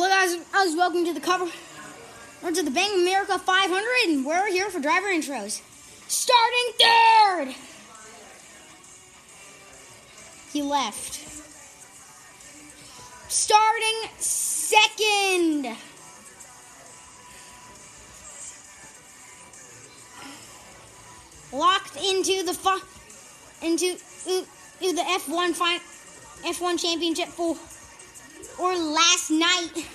Hello guys, guys, welcome to the cover or to the Bank of America 500, and we're here for driver intros. Starting third, he left. Starting second. Locked into the fu- into the F1 fi- F1 championship for or last night.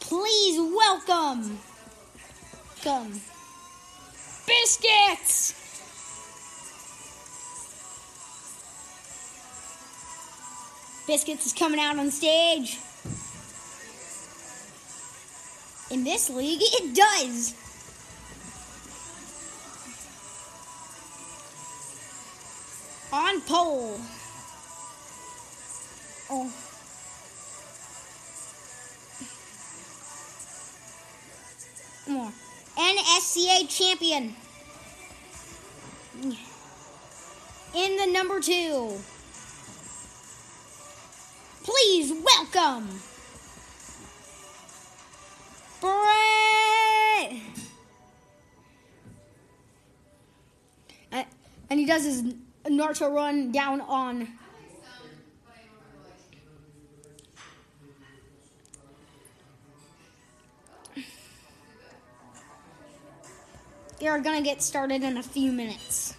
Please welcome, come, biscuits. Biscuits is coming out on stage. In this league, it does. On pole. Oh. More. NSCA champion. In the number two. Please welcome. Brett. Uh, and he does his Naruto run down on We are gonna get started in a few minutes.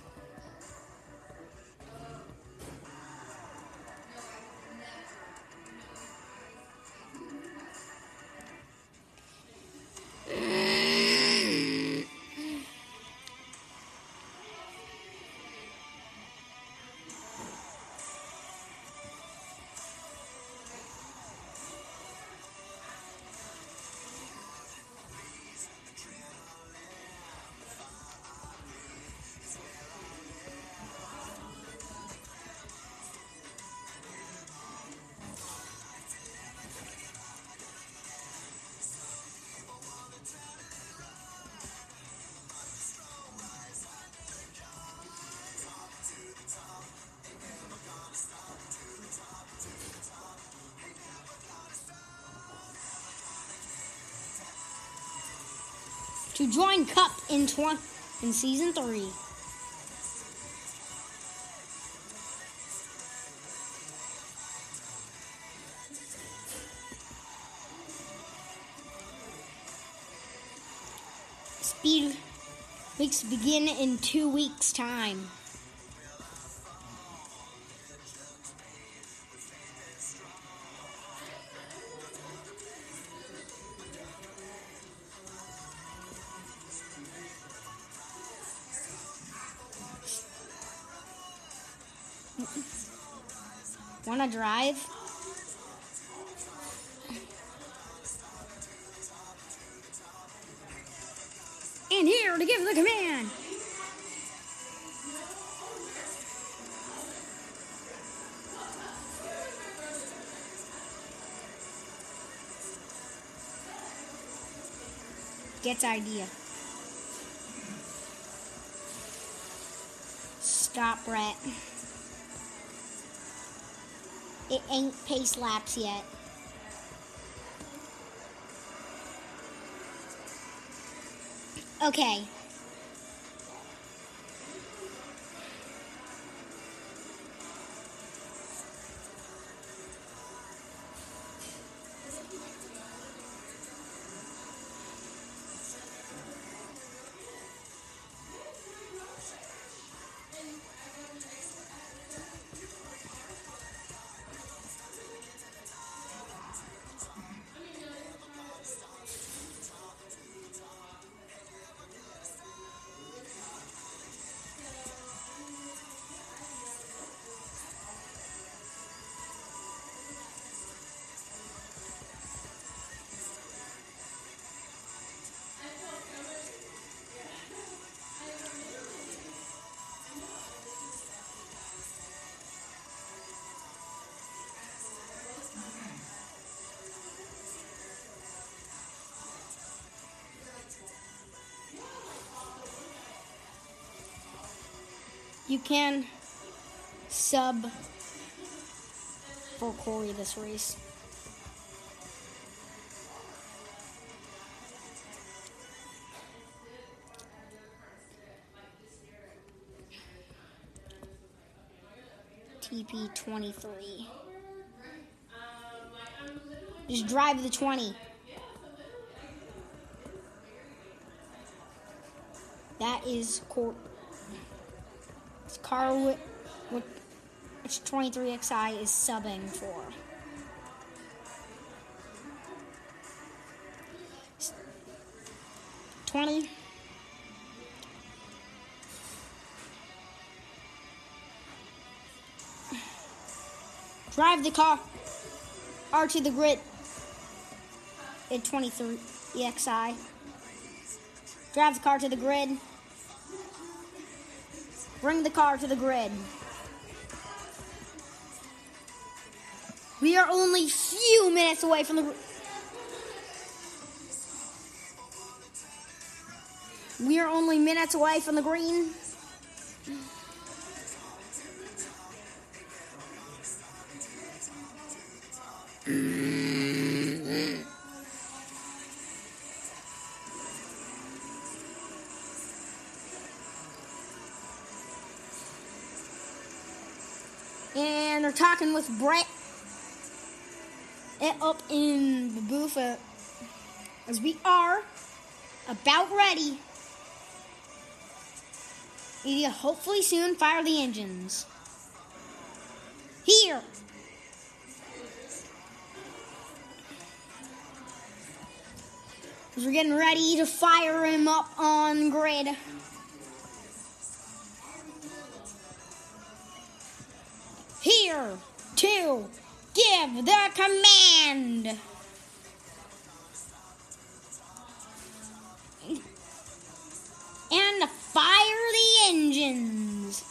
To join Cup in tw- in season three. Speed weeks begin in two weeks' time. Drive? And here to give the command. Gets idea. Stop, Brett. It ain't pace laps yet. Okay. you can sub for Corey this race. TP 23. Just drive the 20. That is court it's car with, with it's 23XI is subbing for. Twenty. Drive the car R to the grid at 23 EXI. Drive the car to the grid. Bring the car to the grid. We are only few minutes away from the. We are only minutes away from the green. With Brett up in the booth uh, as we are about ready. We hopefully soon fire the engines. Here. We're getting ready to fire him up on grid. Command. And fire the engines.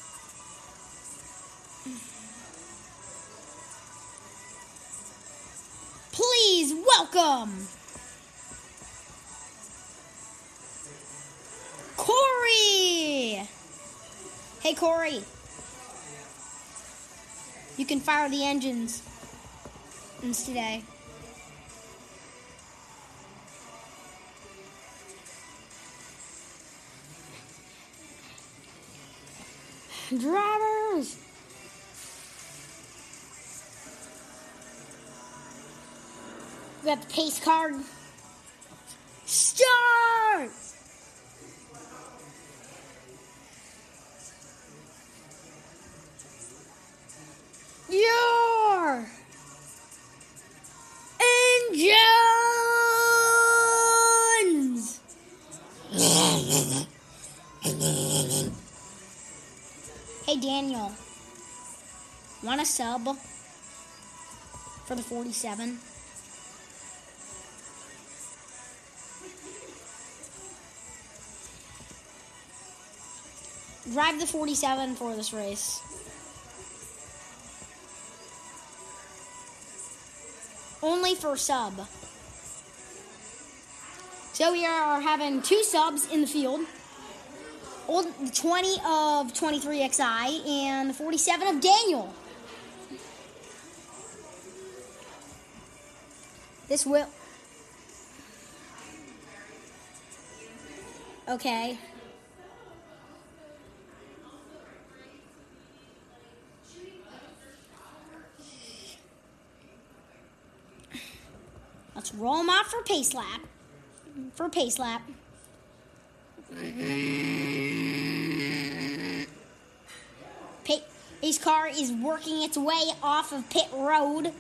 Please welcome Corey. Hey, Corey. You can fire the engines today. Drivers! We got the pace card. Start! Your Daniel, want a sub for the 47? Drive the 47 for this race. Only for sub. So we are having two subs in the field. Old 20 of 23XI and the 47 of Daniel. This will. Okay. Let's roll them off for pace lap. For pace lap. His car is working its way off of pit road.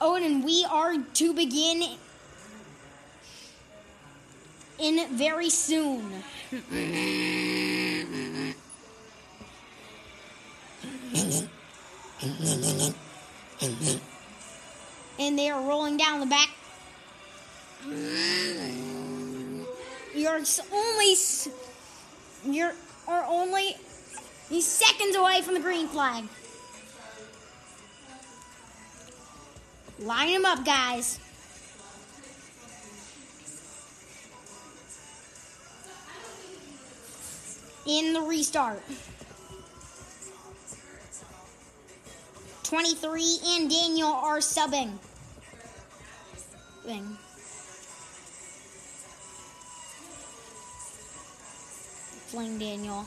Oh, and we are to begin in very soon. and they are rolling down the back. You're only you're are only seconds away from the green flag. Line them up, guys. In the restart. 23 and Daniel are subbing. Bing. Daniel.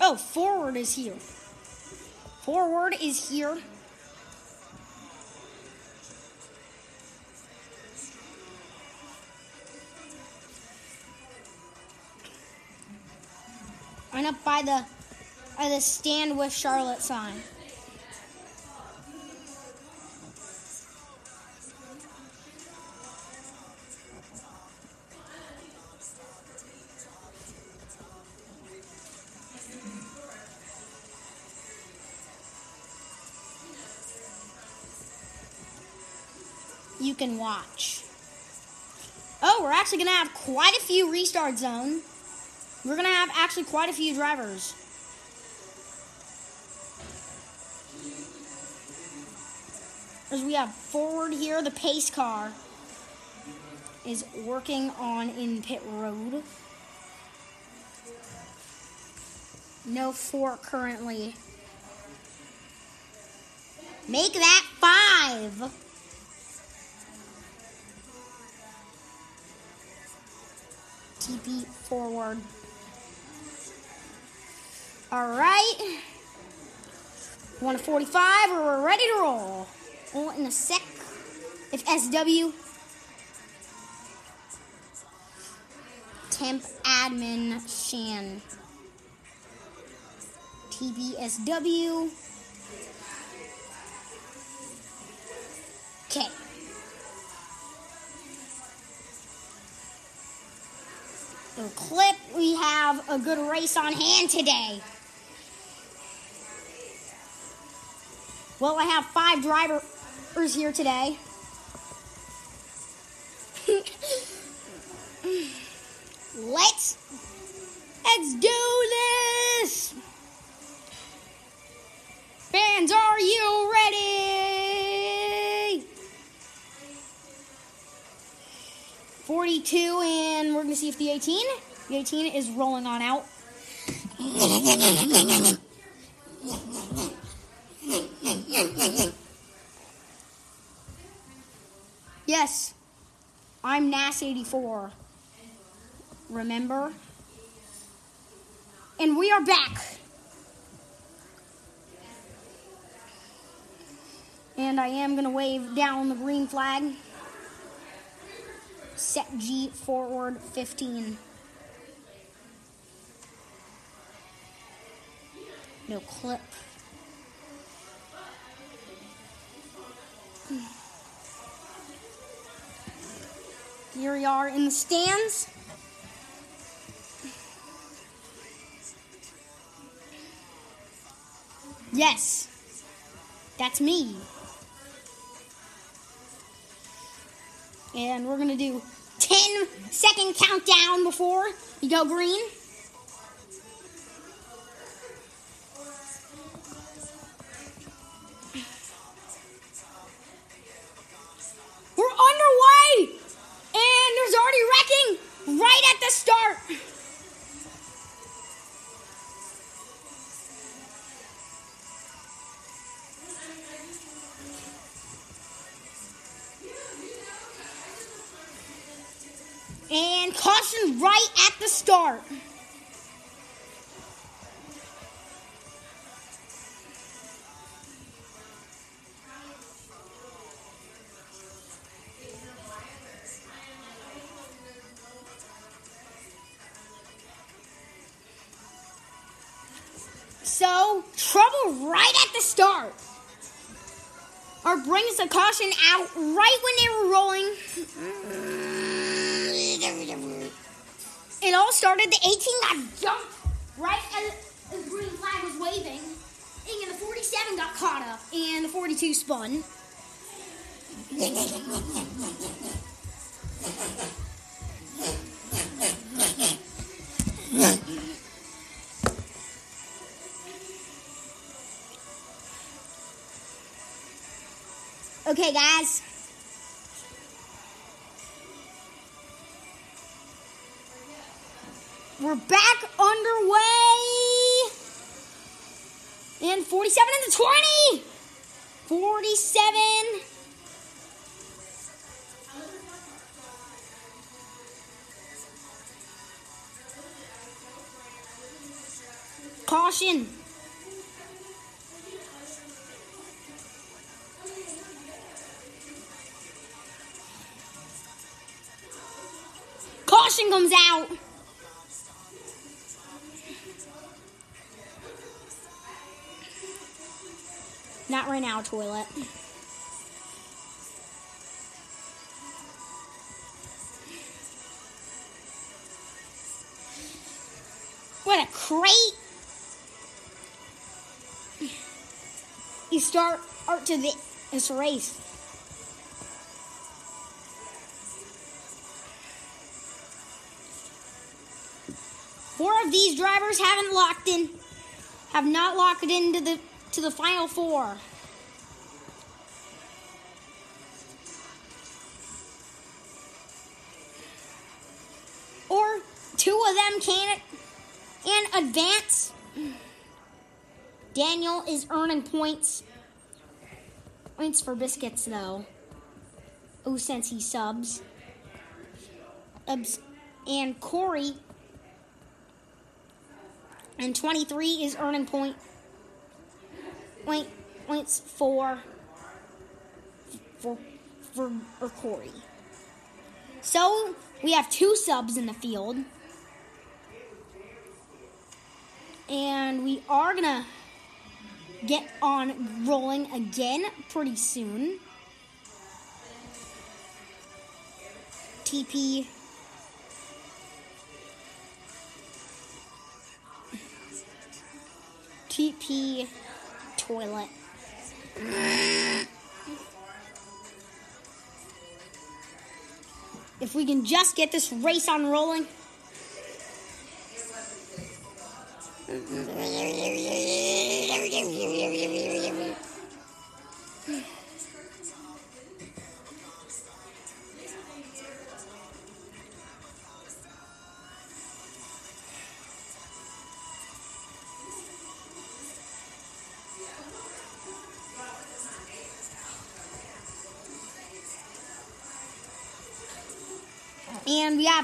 Oh, forward is here. Forward is here. Up by the by the stand with Charlotte sign. You can watch. Oh, we're actually going to have quite a few restart zone. We're going to have actually quite a few drivers. As we have forward here, the pace car is working on in pit road. No four currently. Make that five. TP forward. All right. One to 45, we're ready to roll. Oh, in a sec. If SW. Temp admin Shan. TBSW. Okay. So clip, we have a good race on hand today. Well, I have five drivers here today. let's let's do this. Fans, are you ready? 42 and we're going to see if the 18 the 18 is rolling on out. Yes, I'm NAS84. Remember? And we are back. And I am going to wave down the green flag. Set G forward 15. No clip. Here we are in the stands. Yes, that's me. And we're going to do 10 second countdown before you go green. There's already wrecking right at the start. And caution right at the start. Trouble right at the start. Or brings the caution out right when they were rolling. It all started, the 18 got jumped right as the green flag was waving. And the 47 got caught up, and the 42 spun. Okay, guys. We're back underway. And 47 into 20. 47. Caution. Comes out. Not right now, toilet. What a crate! You start art to the, this race. These drivers haven't locked in, have not locked into the to the final four. Or two of them can and advance. Daniel is earning points. Points for biscuits though. Oh, since he subs. And Corey and 23 is earning point, point points for for for, for Corey. So we have two subs in the field. And we are gonna get on rolling again pretty soon. TP TP toilet. If we can just get this race on rolling.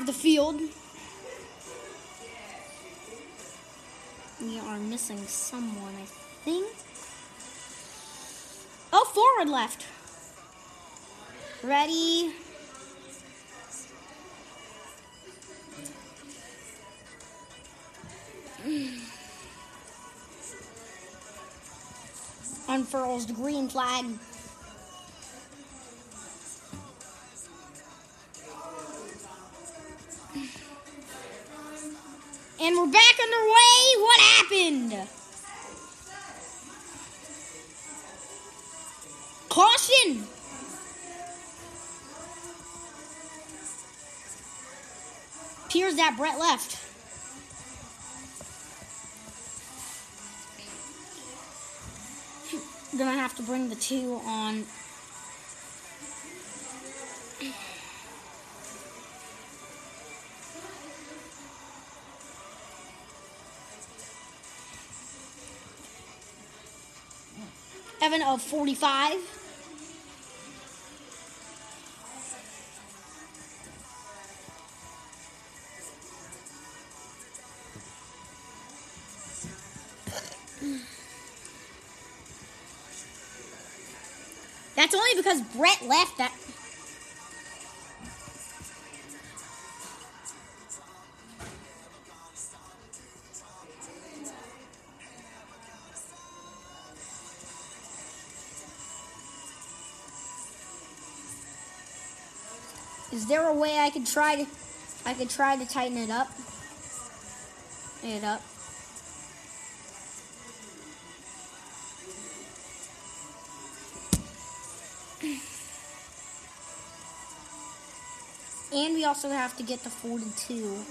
Have the field. We are missing someone, I think. Oh, forward left. Ready. Unfurls the green flag. And we're back on the way. What happened? Caution! Appears that Brett left. Gonna have to bring the two on Of 45. That's only because Brett left that Is there a way I could try to I could try to tighten it up? It up. And we also have to get the 42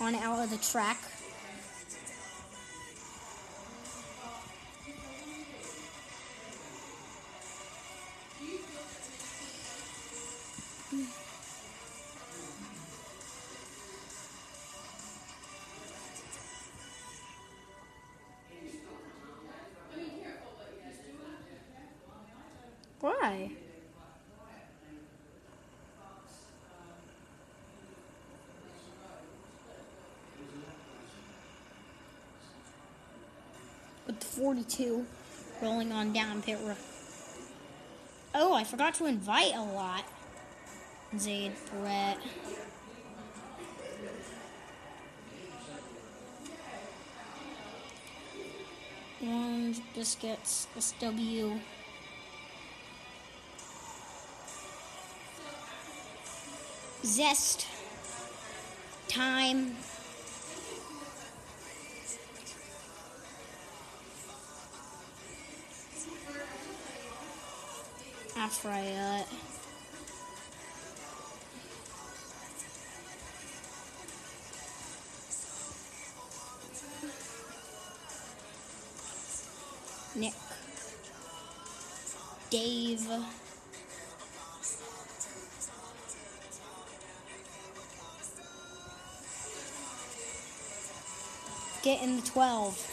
on out of the track. 42 rolling on down pit road. Oh, I forgot to invite a lot. Zaid, Brett. Orange biscuits, SW. Zest. Time. Aphrodite. Nick. Dave. Get in the 12.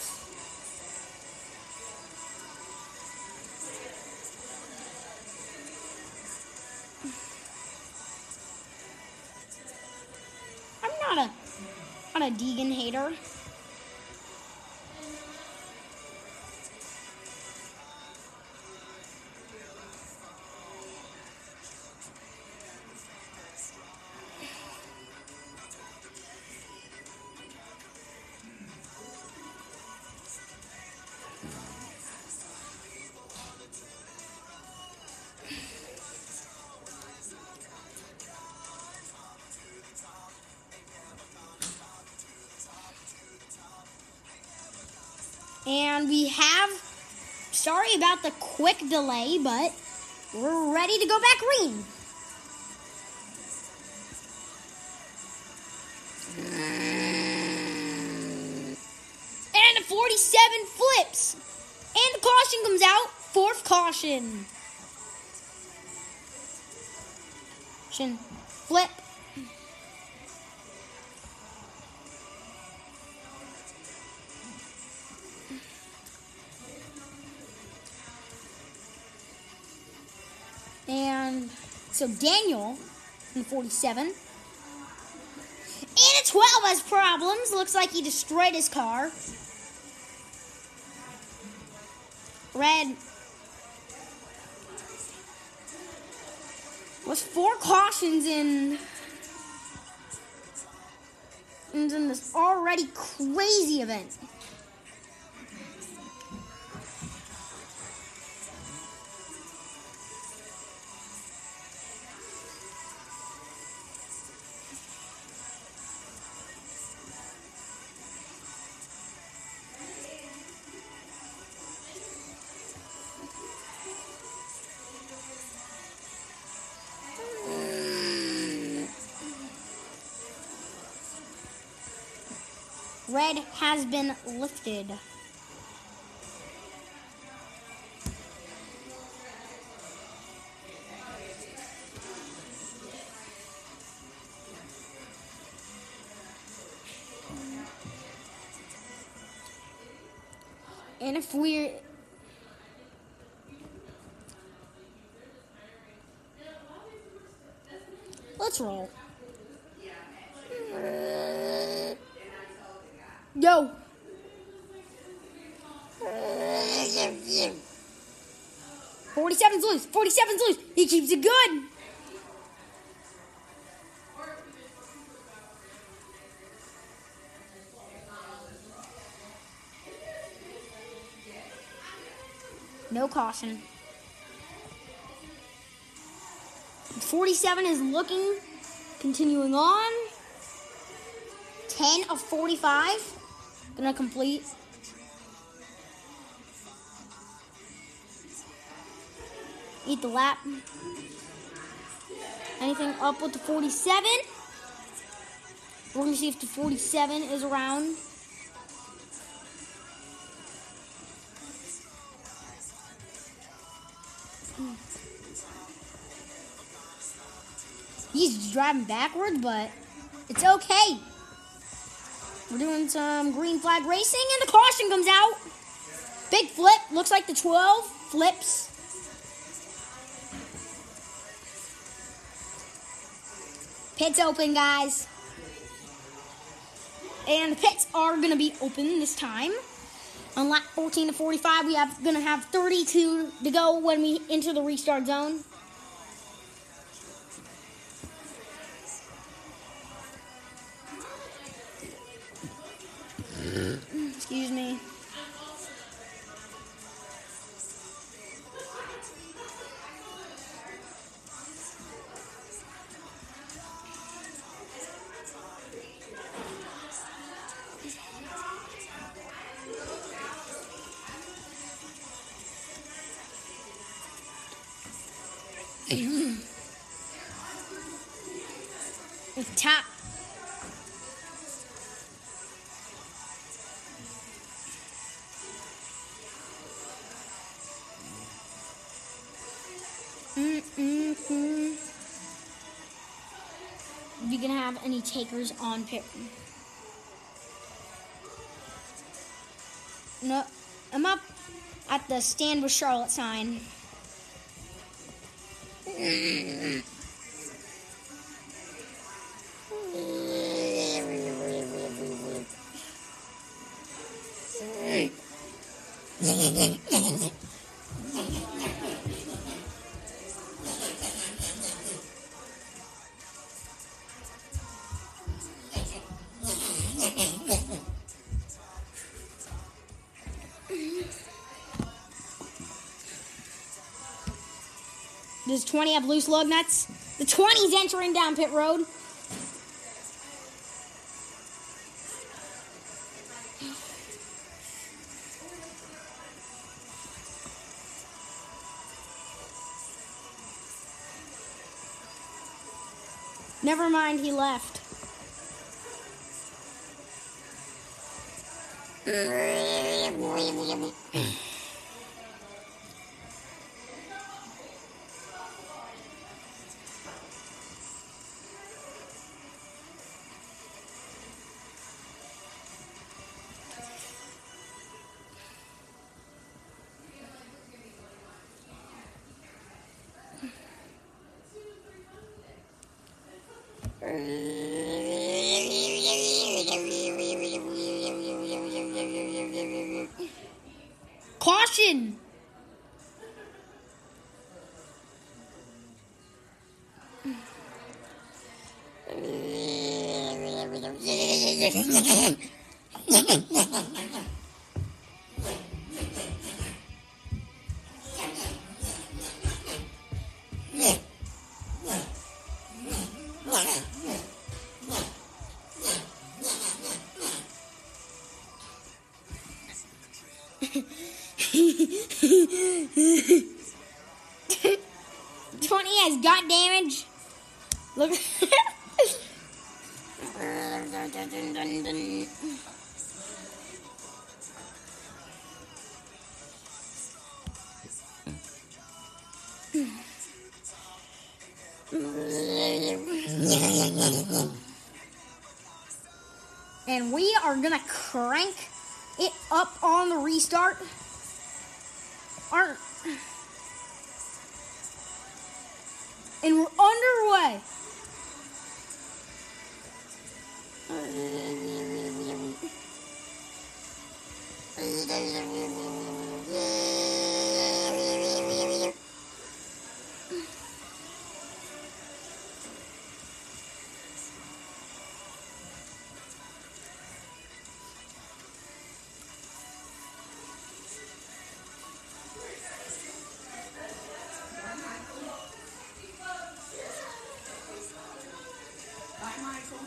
And we have, sorry about the quick delay, but we're ready to go back green. And a 47 flips. And the caution comes out. Fourth caution. Caution. Flip. Daniel in 47. And a 12 has problems. Looks like he destroyed his car. Red was four cautions in in this already crazy event. Red has been lifted. And if we're Let's roll. 47's loose. 47's loose. He keeps it good. No caution. 47 is looking. Continuing on. 10 of 45. Gonna complete Eat the lap. Anything up with the 47? We're gonna see if the 47 is around. He's driving backwards, but it's okay. We're doing some green flag racing, and the caution comes out. Big flip. Looks like the 12 flips. Pits open, guys. And the pits are going to be open this time. On lap 14 to 45, we have gonna have 32 to go when we enter the restart zone. Mm-hmm. Excuse me. Takers on pit? No, I'm up at the stand with Charlotte sign. 20 have loose lug nuts? The 20's entering down pit road. Never mind, he left.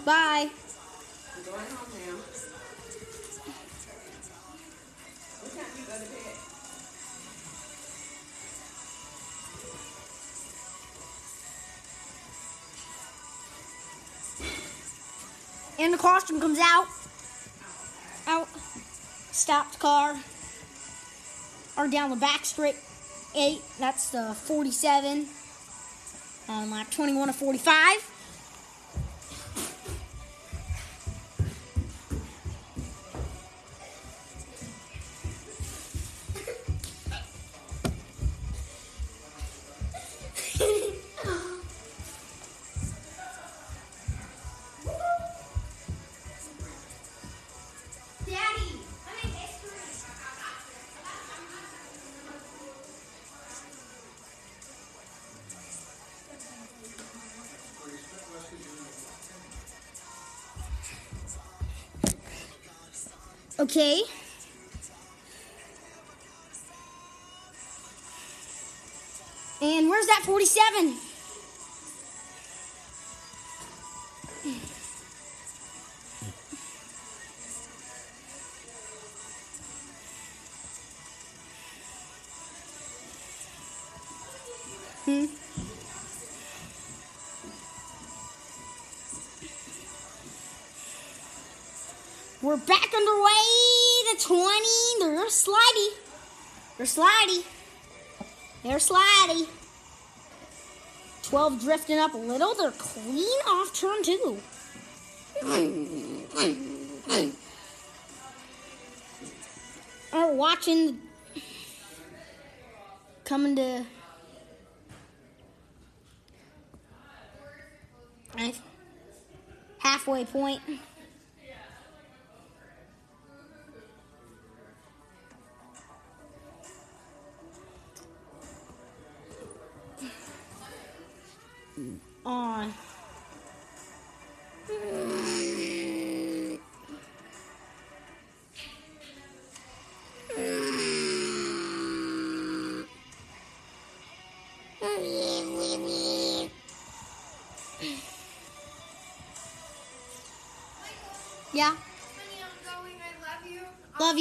Bye. I'm going home now. And the costume comes out. Out. Stopped car. Or down the back straight. Eight. That's the 47. Um, On lap 21 to 45. Okay. And where's that 47? They're slidey. They're slidey. 12 drifting up a little. They're clean off turn two. We're watching coming to halfway point.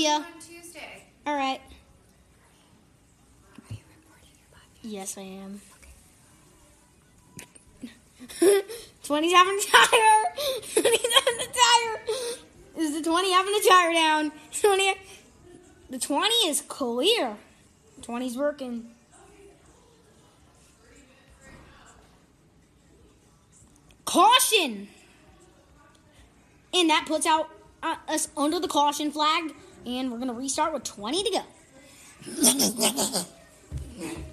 Ya. on Tuesday. all right. Are you recording your podcast? Yes, I am. 20's having a tire. 20's having a tire. Is the 20 having a tire down? 20. The 20 is clear. 20's working. Caution! And that puts out uh, us under the caution flag. And we're going to restart with 20 to go.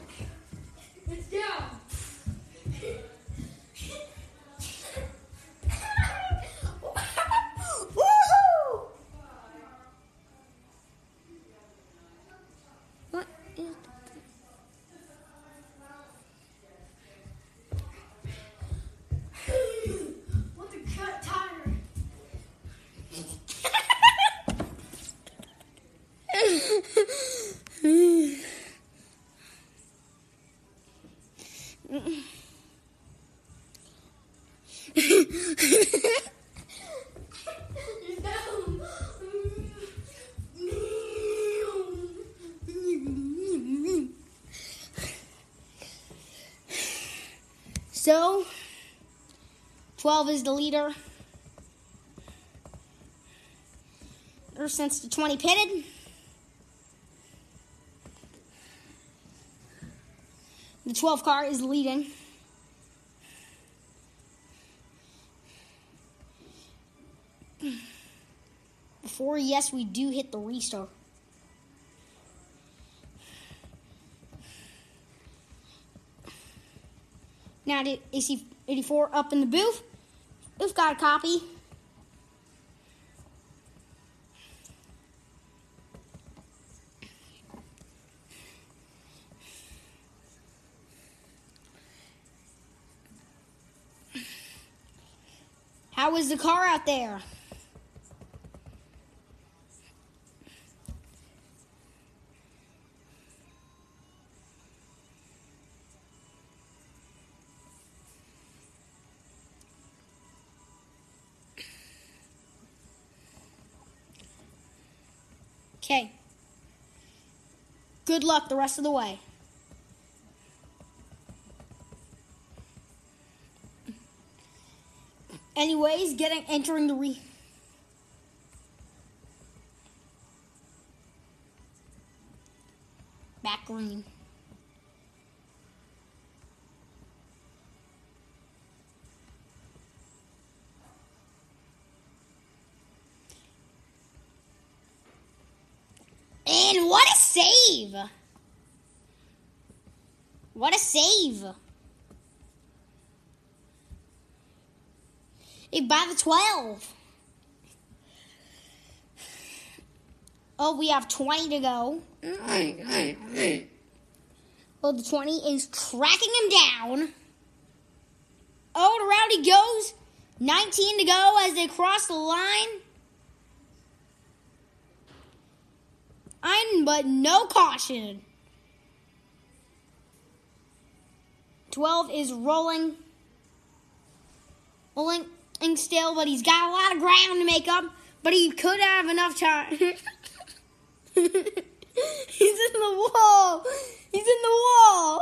So, 12 is the leader. Ever since the 20 pitted. The 12 car is leading. Before, yes, we do hit the restart. Now to AC84 up in the booth. Booth got a copy. How is the car out there? Good luck the rest of the way. Anyways, getting entering the re back green. Save! What a save! Hey, by the 12. Oh, we have 20 to go. Oh, the 20 is tracking him down. Oh, around he goes. 19 to go as they cross the line. I'm but no caution. 12 is rolling. Rolling still, but he's got a lot of ground to make up. But he could have enough time. he's in the wall. He's in the wall.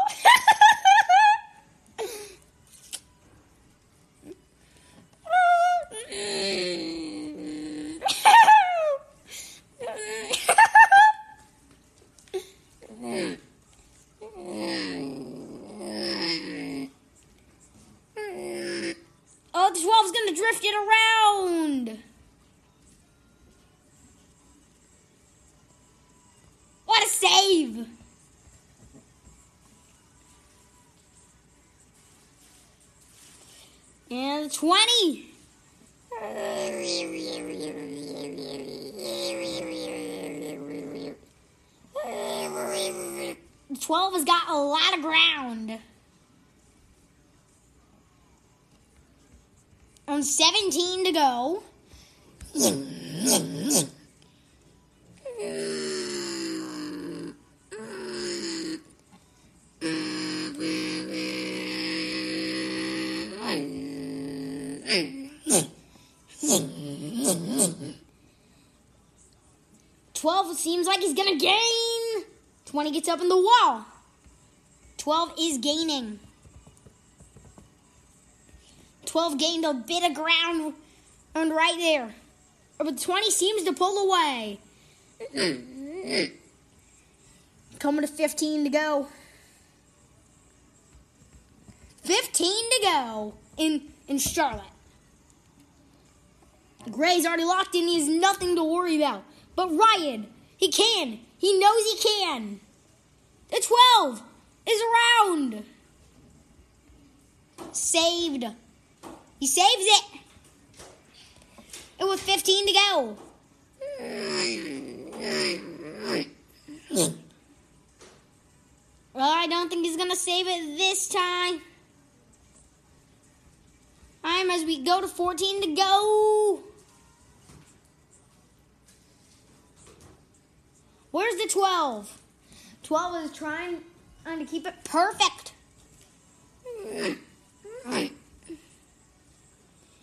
Oh, the 12's gonna drift it around. What a save! And 20. Twelve has got a lot of ground. On 17 to go. Twelve seems like he's gonna gain. Twenty gets up in the wall. Twelve is gaining. Twelve gained a bit of ground and right there. But twenty seems to pull away. Coming to fifteen to go. Fifteen to go in in Charlotte. Gray's already locked in. He has nothing to worry about. But Ryan, he can. He knows he can. The 12 is around. Saved. He saves it. And with 15 to go. Well, I don't think he's going to save it this time. I'm as we go to 14 to go. Where's the 12? 12 is trying, trying to keep it perfect.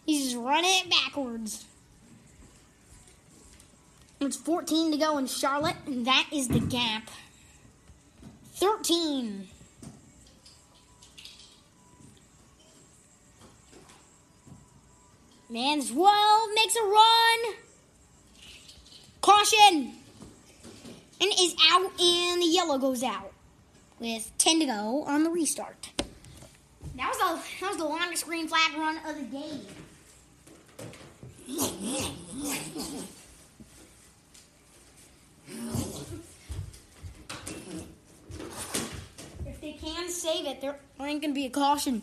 He's just running it backwards. It's 14 to go in Charlotte, and that is the gap. 13. Man, 12 makes a run. Caution! Is out, and the yellow goes out with 10 to go on the restart. That was, the, that was the longest green flag run of the game. If they can save it, there ain't to be a caution.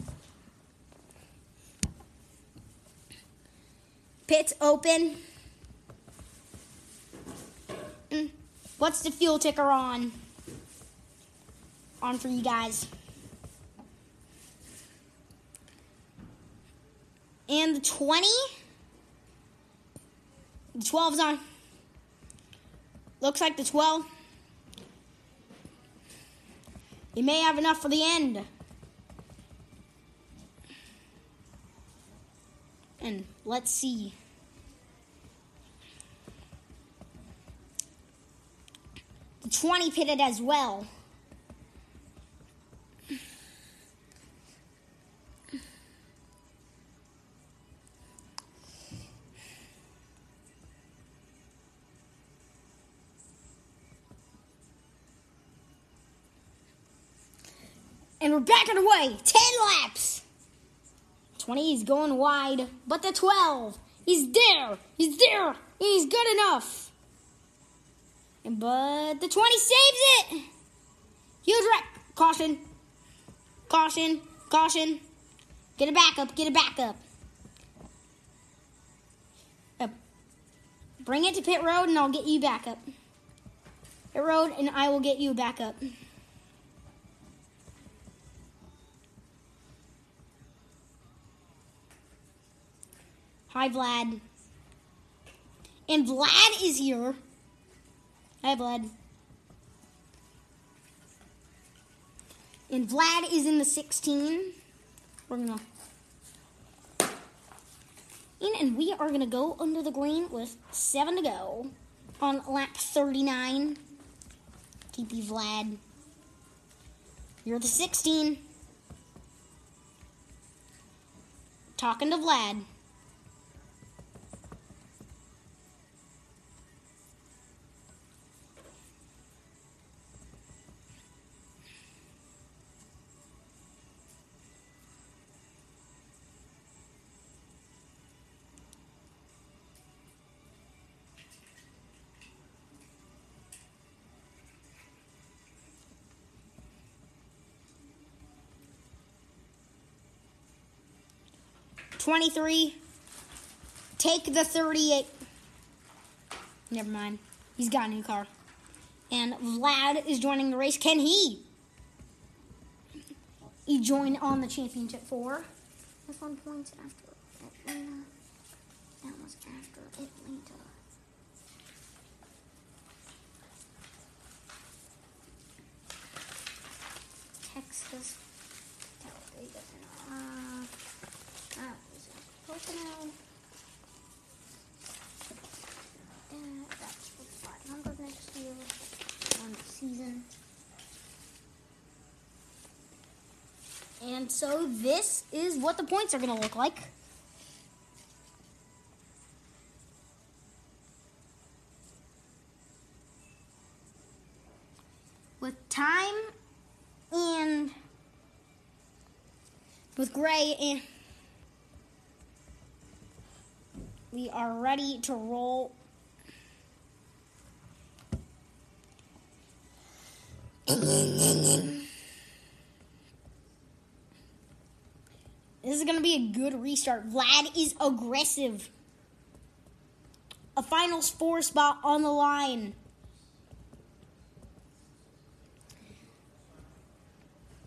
Pits open. Mm. What's the fuel ticker on? On for you guys. And the 20? The 12's on. Looks like the 12. You may have enough for the end. And let's see. The 20 pitted as well. And we're back on the way. 10 laps. 20 is going wide, but the 12, he's there. He's there. He's good enough. And but the 20 saves it. Huge wreck. Caution. Caution. Caution. Get it back up. Get it back up. Bring it to pit road and I'll get you back up. Pit road and I will get you back up. Hi, Vlad. And Vlad is here. Hey, Vlad. And Vlad is in the 16. We're gonna. In and we are gonna go under the green with seven to go on lap 39. TP Vlad. You're the 16. Talking to Vlad. Twenty-three. Take the thirty-eight. Never mind. He's got a new car. And Vlad is joining the race. Can he? He joined on the championship four. That's one points after Atlanta. That was after Atlanta. Texas. Pocono. And that's for 500 next year. On season. And so this is what the points are going to look like. With time and with gray and we are ready to roll. This is going to be a good restart. Vlad is aggressive. A finals four spot on the line.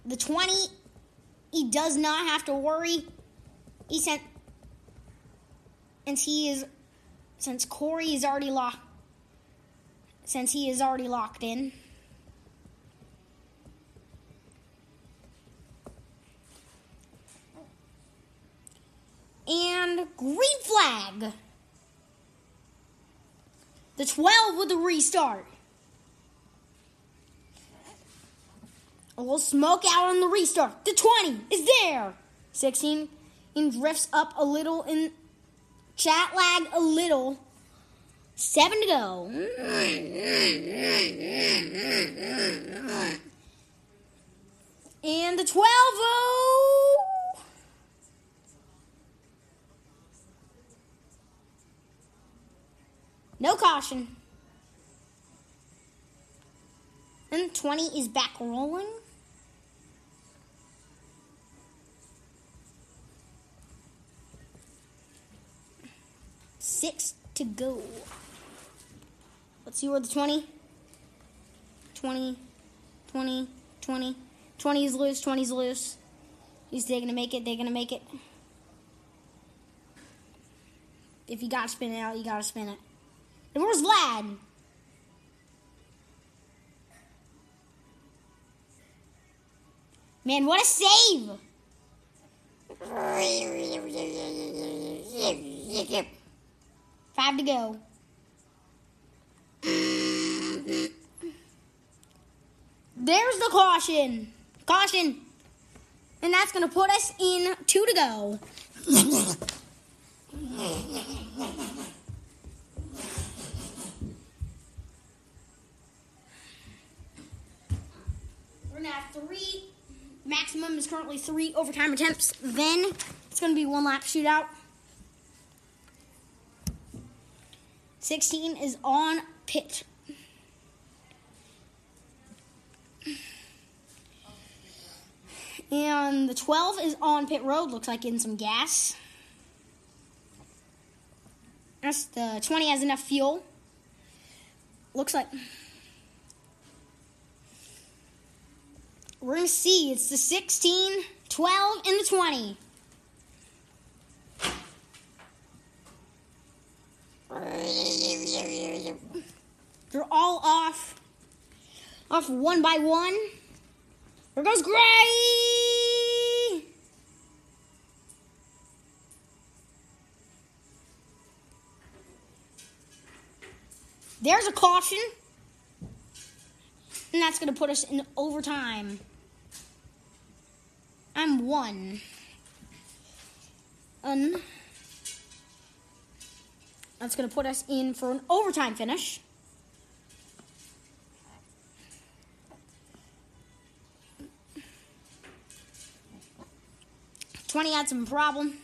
The 20, he does not have to worry. He sent, and he is, since Corey is already locked, since he is already locked in. and green flag. The 12 with the restart. A little smoke out on the restart. The 20 is there. 16 and drifts up a little in chat lag a little. Seven to go. And the 12 oh. No caution. And 20 is back rolling. Six to go. Let's see where the 20. 20, 20, 20. 20 is loose, 20 is loose. He's they're gonna make it, they're gonna make it. If you gotta spin it out, you gotta spin it. And where's Vlad? Man, what a save! Five to go. There's the caution. Caution. And that's going to put us in two to go. We're have three. Maximum is currently three overtime attempts. Then it's going to be one lap shootout. 16 is on pit. And the 12 is on pit road, looks like in some gas. That's the 20 has enough fuel. Looks like we're gonna see. It's the 16, 12, and the 20. They're all off, off one by one. There goes Gray. There's a caution. And that's going to put us in overtime. I'm one. Un. That's going to put us in for an overtime finish. Twenty had some problem.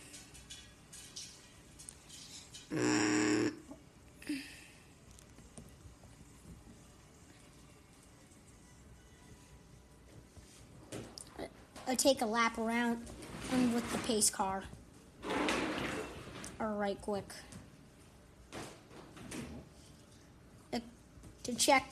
I take a lap around with the pace car. All right, quick. To check.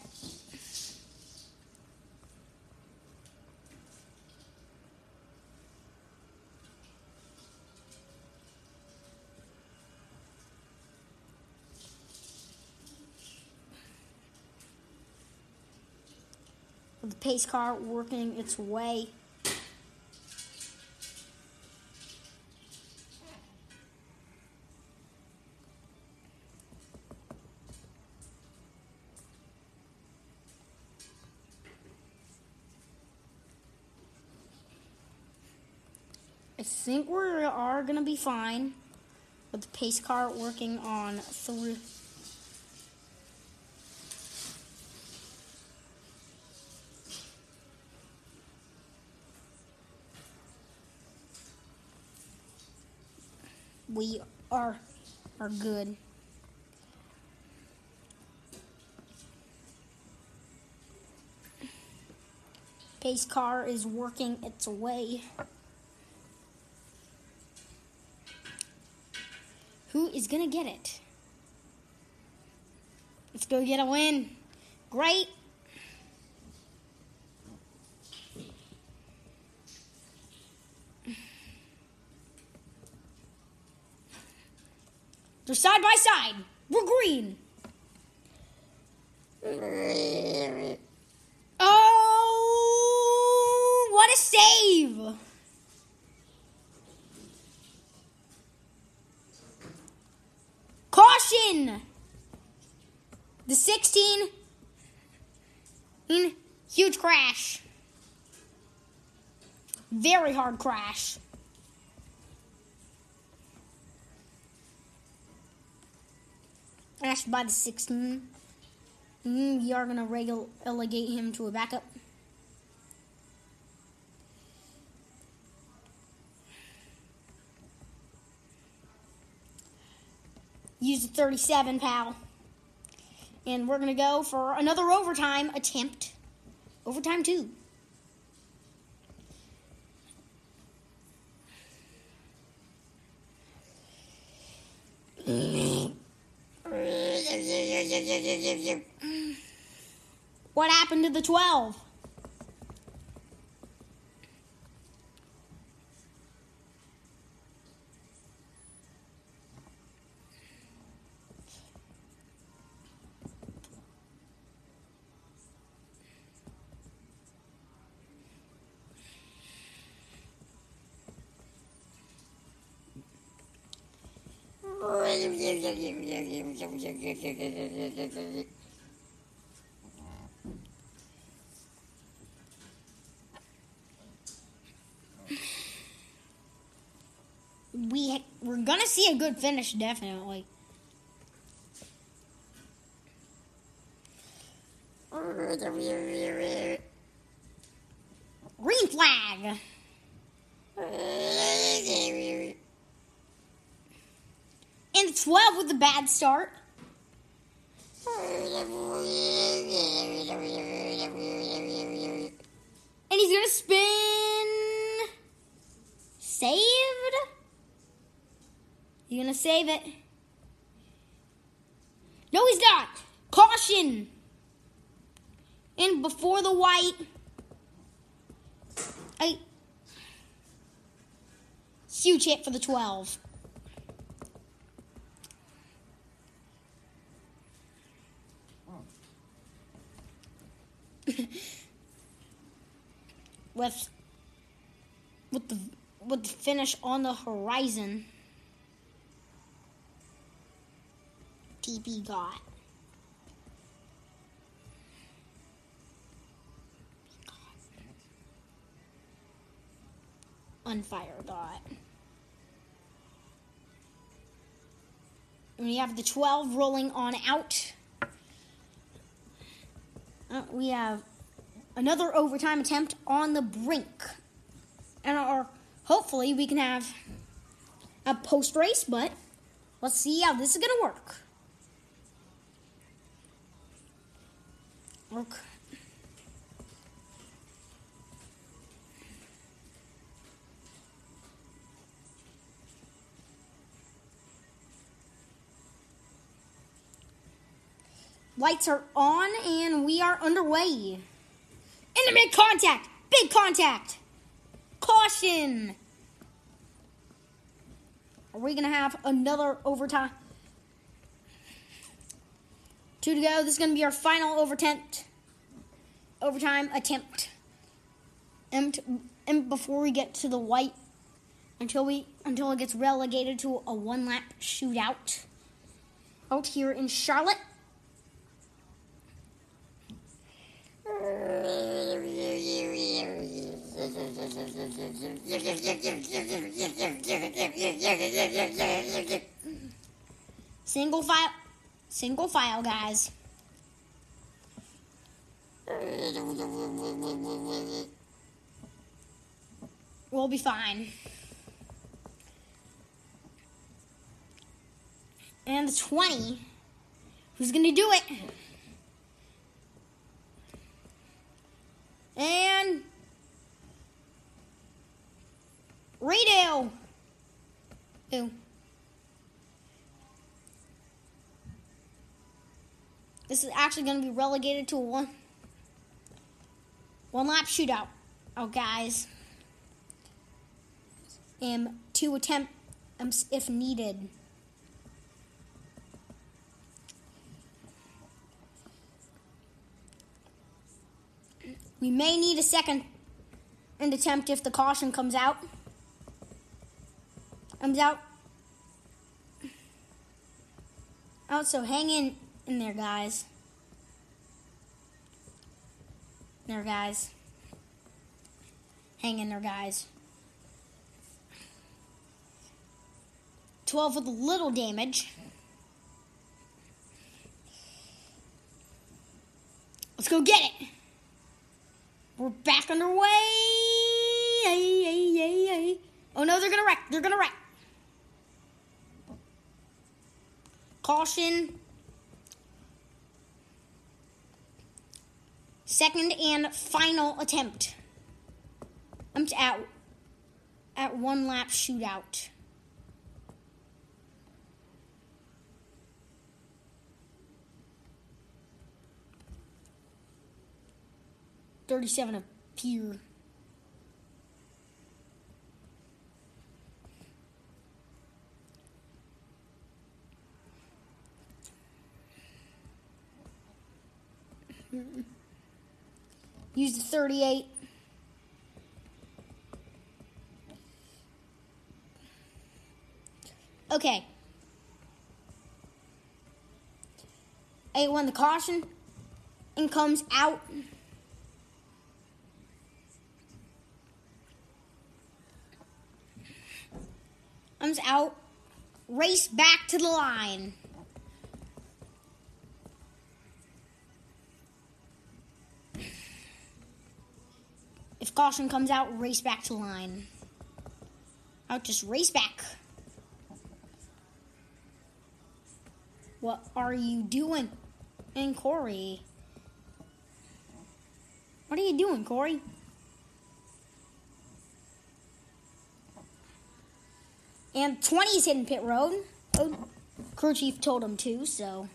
The pace car working its way think we are gonna be fine with the pace car working on through. We are are good. Pace car is working its way. Who is gonna get it? Let's go get a win. Great. They're side by side. We're green. Oh, what a save! Caution! The 16. Mm, Huge crash. Very hard crash. Crashed by the 16. Mm, you are going to relegate him to a backup. Use the 37, pal. And we're going to go for another overtime attempt. Overtime two. What happened to the 12? We we're gonna see a good finish, definitely. Green flag. And 12 with a bad start. And he's gonna spin. Saved? You gonna save it? No, he's not. Caution. And before the white. I. Huge hit for the 12. with with the with the finish on the horizon. TP got. Unfire got. And we have the 12 rolling on out. Uh, we have another overtime attempt on the brink. And hopefully we can have a post race, but let's see how this is going to work. Work. Lights are on and we are underway. Intimate contact! Big contact! Caution! Are we gonna have another overtime? Two to go. This is gonna be our final overtime overtime attempt. And, and before we get to the white, until we until it gets relegated to a one lap shootout out here in Charlotte. Single file, single file, guys. We'll be fine. And the 20. Who's to do it? And Radale. Ew. This is actually going to be relegated to a one one lap shootout. Oh, guys. Um, two attempt um, if needed. We may need a second and attempt if the caution comes out. Comes out. Out, so hang in in there, guys. There, guys. Hang in there, guys. 12 with a little damage. Let's go get it. We're back underway. Oh no, they're gonna wreck. They're gonna wreck. Caution. Second and final attempt. I'm at at one lap shootout. Thirty-seven of Pier. Hmm. Use the 38. Okay. A won the caution and comes out. Comes out. Race back to the line. If caution comes out, race back to line. Out, just race back. What are you doing? And Corey. What are you doing, Corey? And 20 is hitting pit road. Oh, crew chief told him to, so.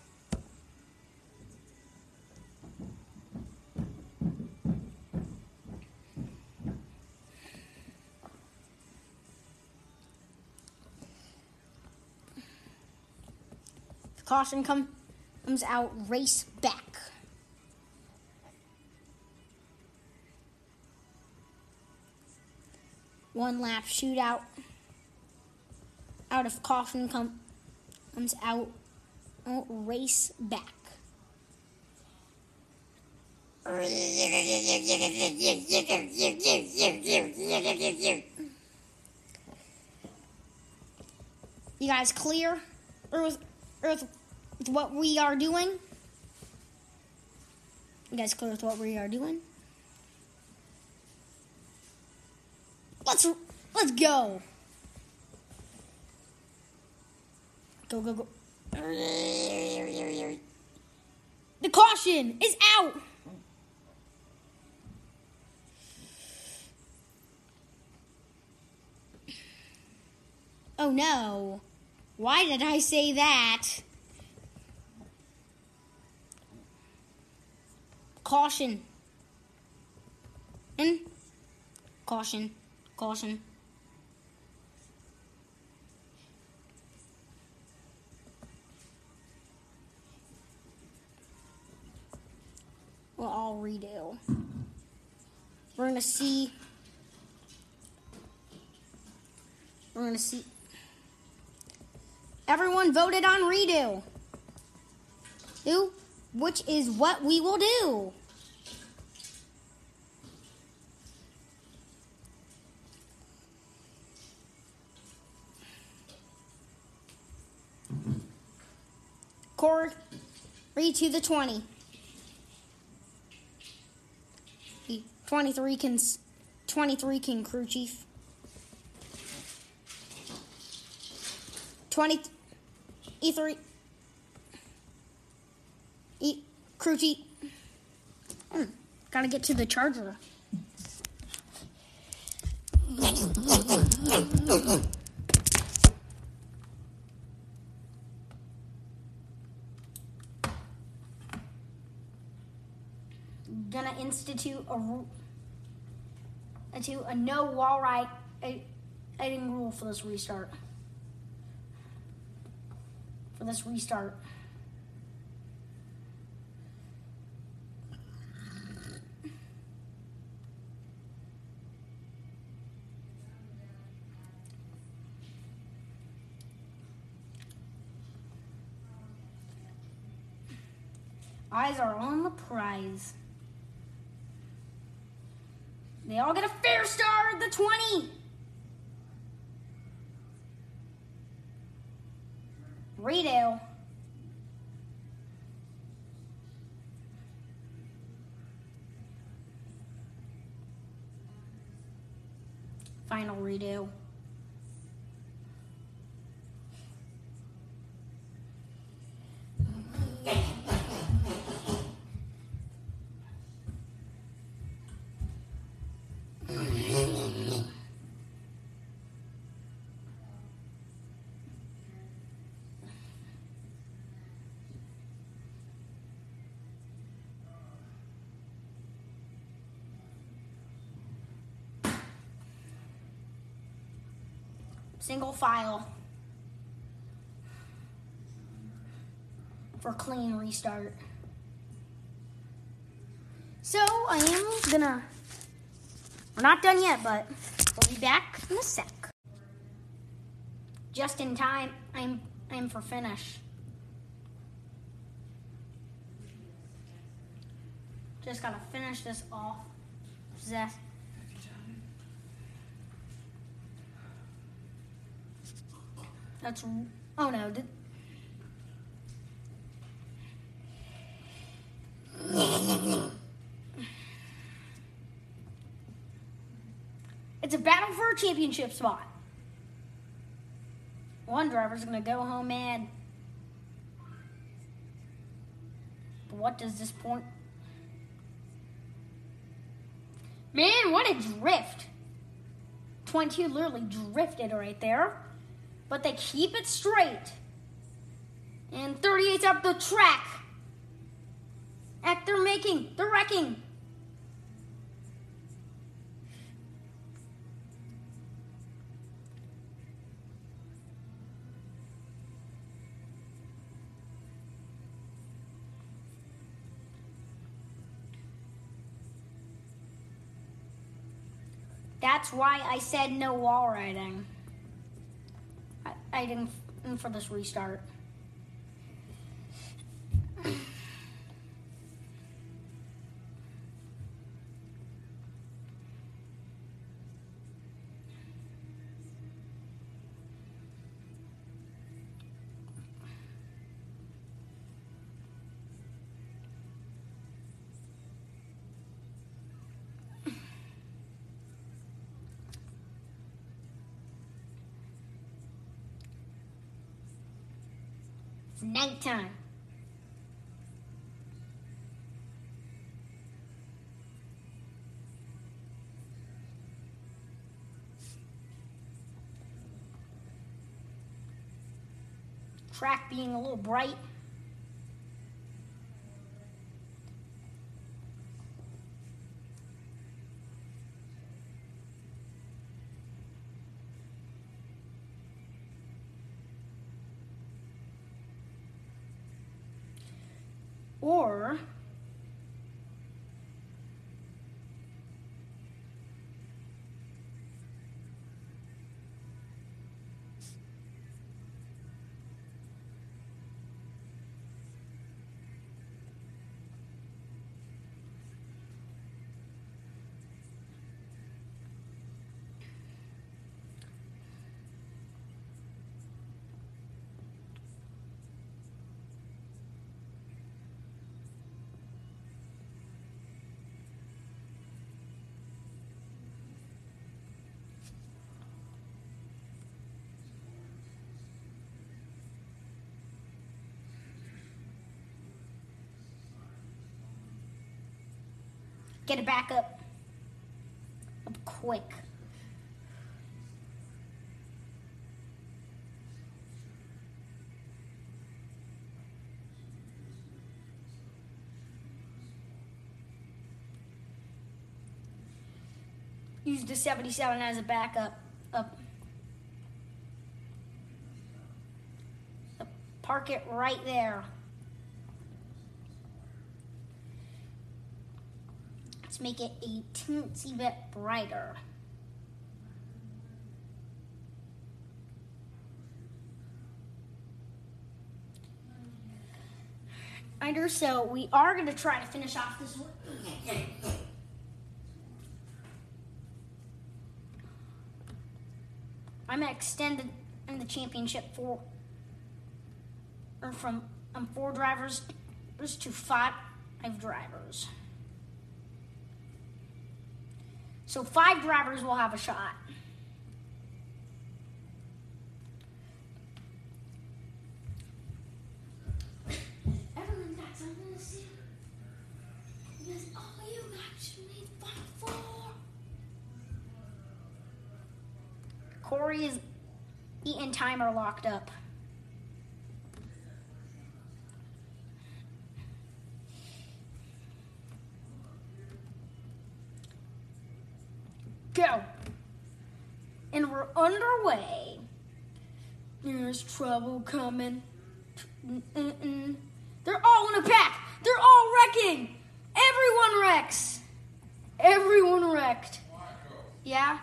Caution come, comes out, race back. one lap shootout. Out of caution com- comes out, out race back. You guys clear Earth, Earth with what we are doing? You guys clear with what we are doing? Let's let's go. Go go go. The caution is out. Oh no. Why did I say that? Caution. And caution. Caution. Well, I'll redo. We're gonna see. We're gonna see. Everyone voted on redo. Do, which is what we will do. Cord, read to the 20. The 23 can, 23 can crew chief. 20, E3, E, crew chief. Hmm, gotta get to the charger. gonna institute a rule, institute a no wall right editing rule for this restart. For this restart. Eyes are on the prize. They all get a fair start at the 20. Redo. Final redo. Single file. For clean restart. So I am gonna. We're not done yet, but we'll be back in a sec. Just in time. I'm I'm for finish. Just gotta finish this off. Zest. That's oh no. Did, it's a battle for a championship spot. One driver's gonna go home mad. But what does this point? Man, what a drift! 22 literally drifted right there but they keep it straight. And 38's up the track. They're making, they're wrecking. That's why I said no wall riding. I, didn't for this restart. Track being a little bright. Or get it back up. Up quick. Use the 77 as a backup. Up. Park it right there. Let's make it a teensy bit brighter. Either so, we are going to try to finish off this one. I'm going to extend the, in the championship for or from um, four drivers to five drivers. So five drivers will have a shot. Everyone got something to say. All you actually fought for. Corey is eating timer locked up. Go. And we're underway. There's trouble coming. Mm-mm. They're all in a pack. They're all wrecking. Everyone wrecks. Everyone wrecked. Yeah?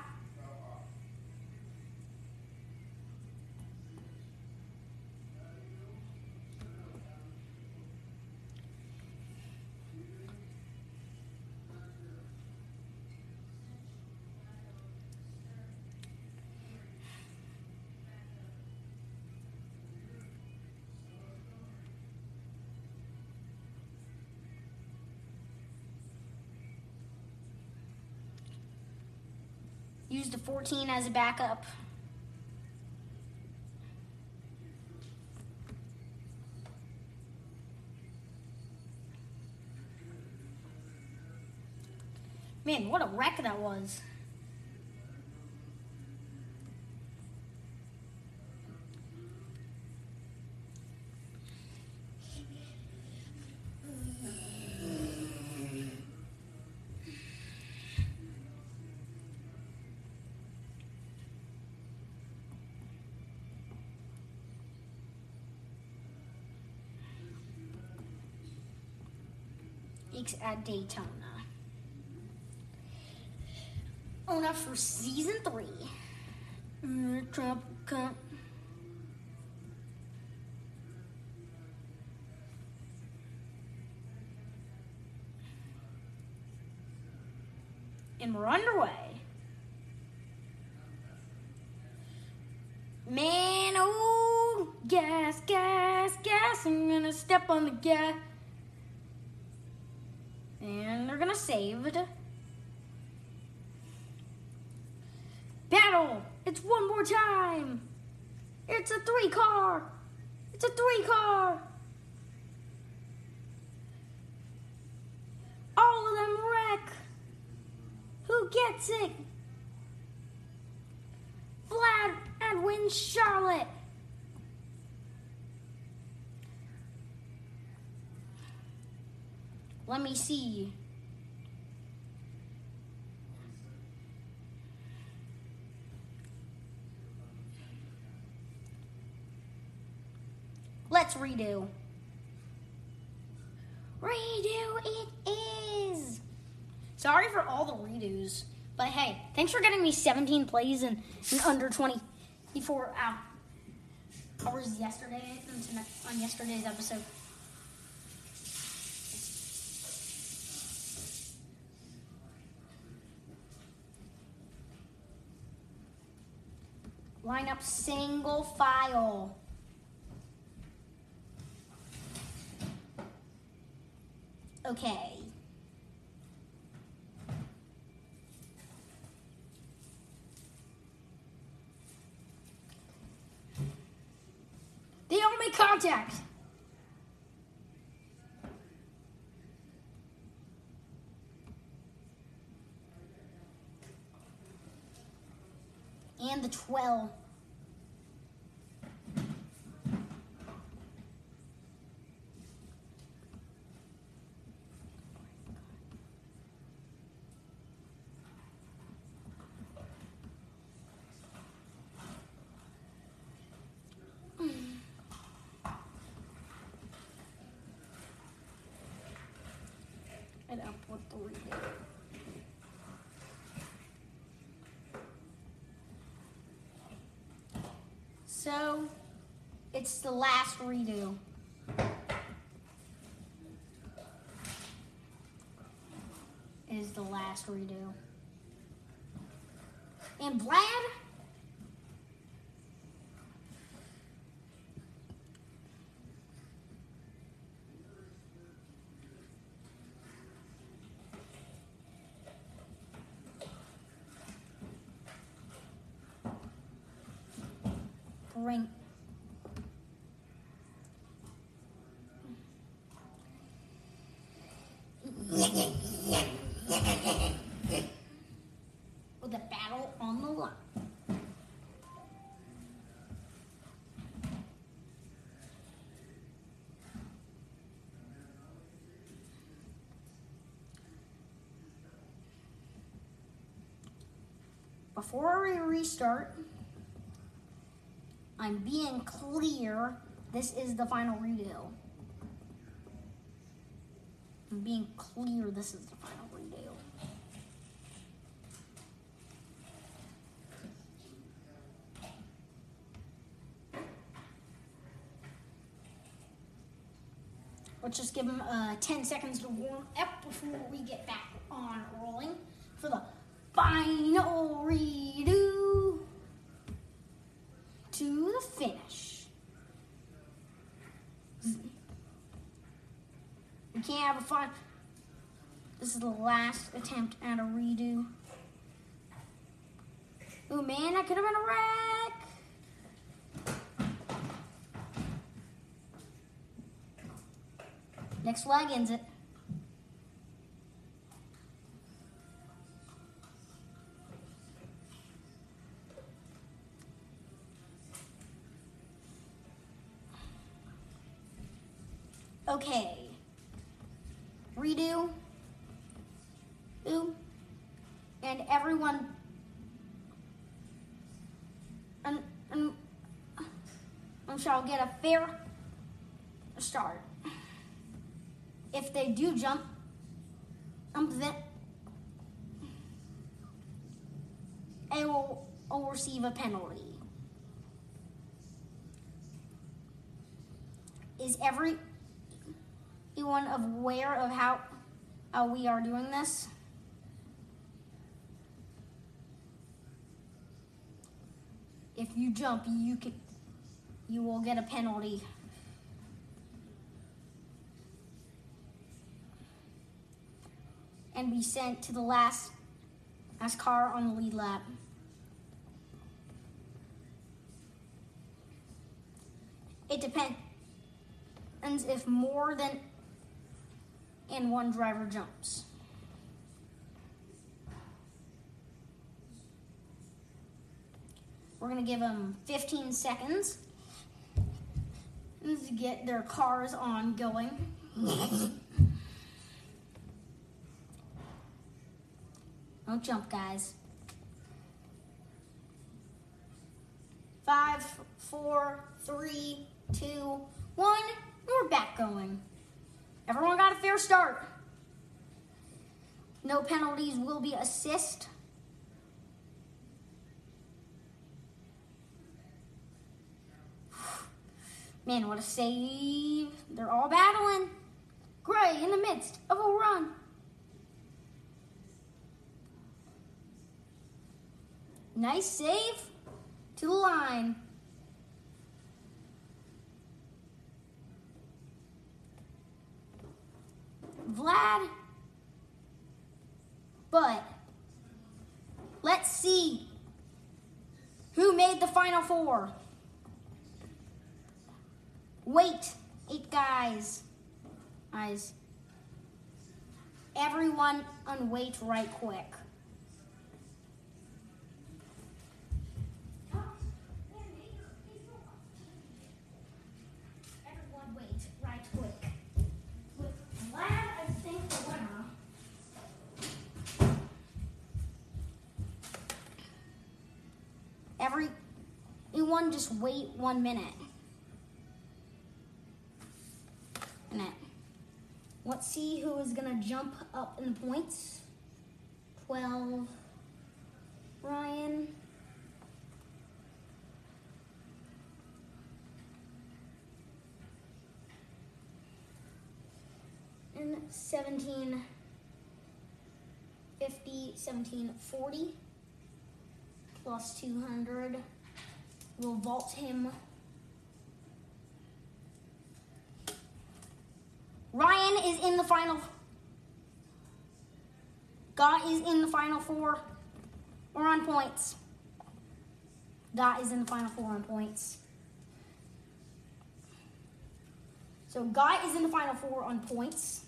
The 14 as a backup. Man, what a wreck that was. It's at Daytona. Arizona for season three. Trump, Trump. And we're underway. Man, oh, gas, gas, gas. I'm gonna step on the gas. And they're gonna save it. Battle! It's one more time! It's a three car! It's a three car! All of them wreck! Who gets it? Vlad and wins Charlotte! Let me see. Let's redo. Redo it is. Sorry for all the redos, but hey, thanks for getting me 17 plays in, in under 24 hou- hours yesterday on yesterday's episode. Line up single file. Okay. They don't make contact. And the 12. And up with the redo. So, it's the last redo. It is the last redo. And Vlad? Bring. With a battle on the line. Before we restart, I'm being clear. This is the final redo. I'm being clear. This is the final redo. Let's just give them uh, 10 seconds to warm up before we get back on rolling for the final redo to the finish. We can't have a fun. This is the last attempt at a redo. Oh man, that could have been a wreck. Next flag ends it. Okay. Redo. Ooh. And everyone. And, and, and shall get a fair start. If they do jump, um, then and will, will receive a penalty. Is every everyone aware of how how we are doing this? If you jump, you can you will get a penalty. And be sent to the last last car on the lead lap. It depends if more than and one driver jumps. We're to give them 15 seconds to get their cars on going. Don't jump, guys. Five, four, three, two, one. We're back going. Everyone got a fair start. No penalties will be assist. Man, what a save. They're all battling. Gray in the midst of a run. Nice save to the line. Vlad. But let's see who made the final four. Wait, eight guys. Guys. Everyone unwait right quick. Just wait one minute. Minute. Let's see who is gonna jump up in the points. Twelve. Ryan. And 17 50, 17 40 plus 200 will vault him. Ryan is in the final. Dot is in the final four. We're on points. Dot is in the final four on points. So Guy is in the final four on points.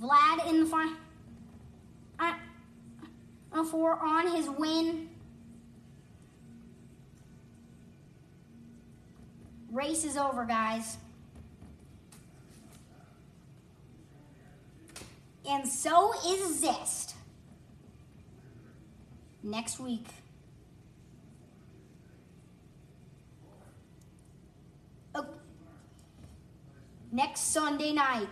Vlad in the final four on his win. Race is over, guys. And so is Zest. Next week. Oh. Next Sunday night.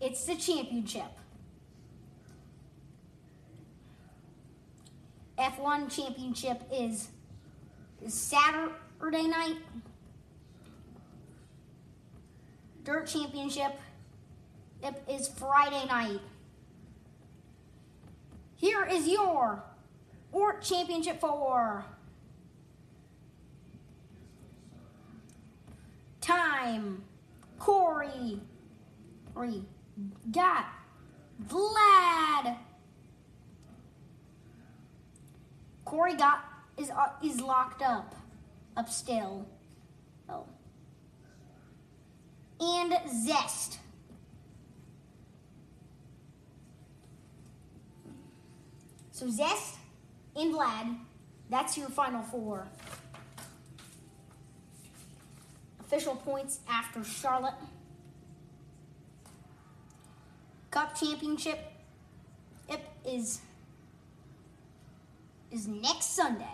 It's the championship. F1 championship is, Saturday night. Dirt championship is Friday night. Here is your Ort Championship 4. Time. Corey. Got. Vlad. Corey got is uh, is locked up, up still. Oh. And Zest. So Zest and Vlad, that's your final four. Official points after Charlotte. Cup championship it is is next Sunday.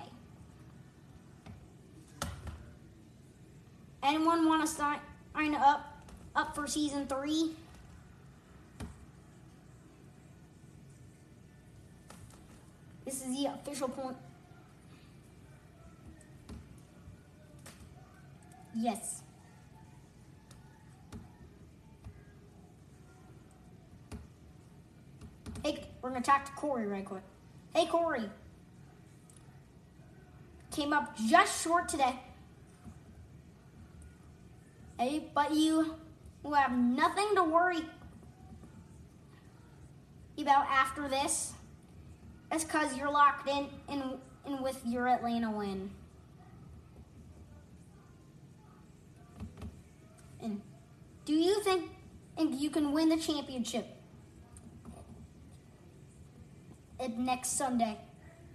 Anyone want to sign up up for season three? This is the official point. Yes. Hey, we're gonna talk to Corey right quick. Hey, Corey. Came up just short today. Hey, but you will have nothing to worry about after this. That's because you're locked in, in in with your Atlanta win. And do you think you can win the championship next Sunday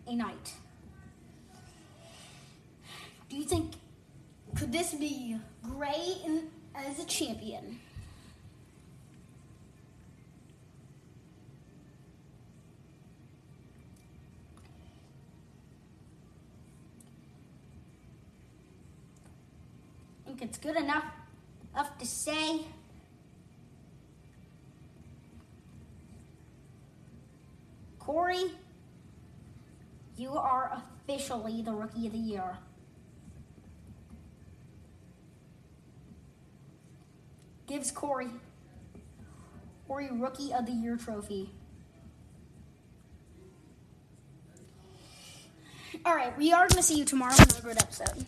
a night? Do you think could this be great in, as a champion? I think it's good enough enough to say Corey, you are officially the rookie of the year. Gives Corey Corey Rookie of the Year trophy. All right, we are going to see you tomorrow on another good episode.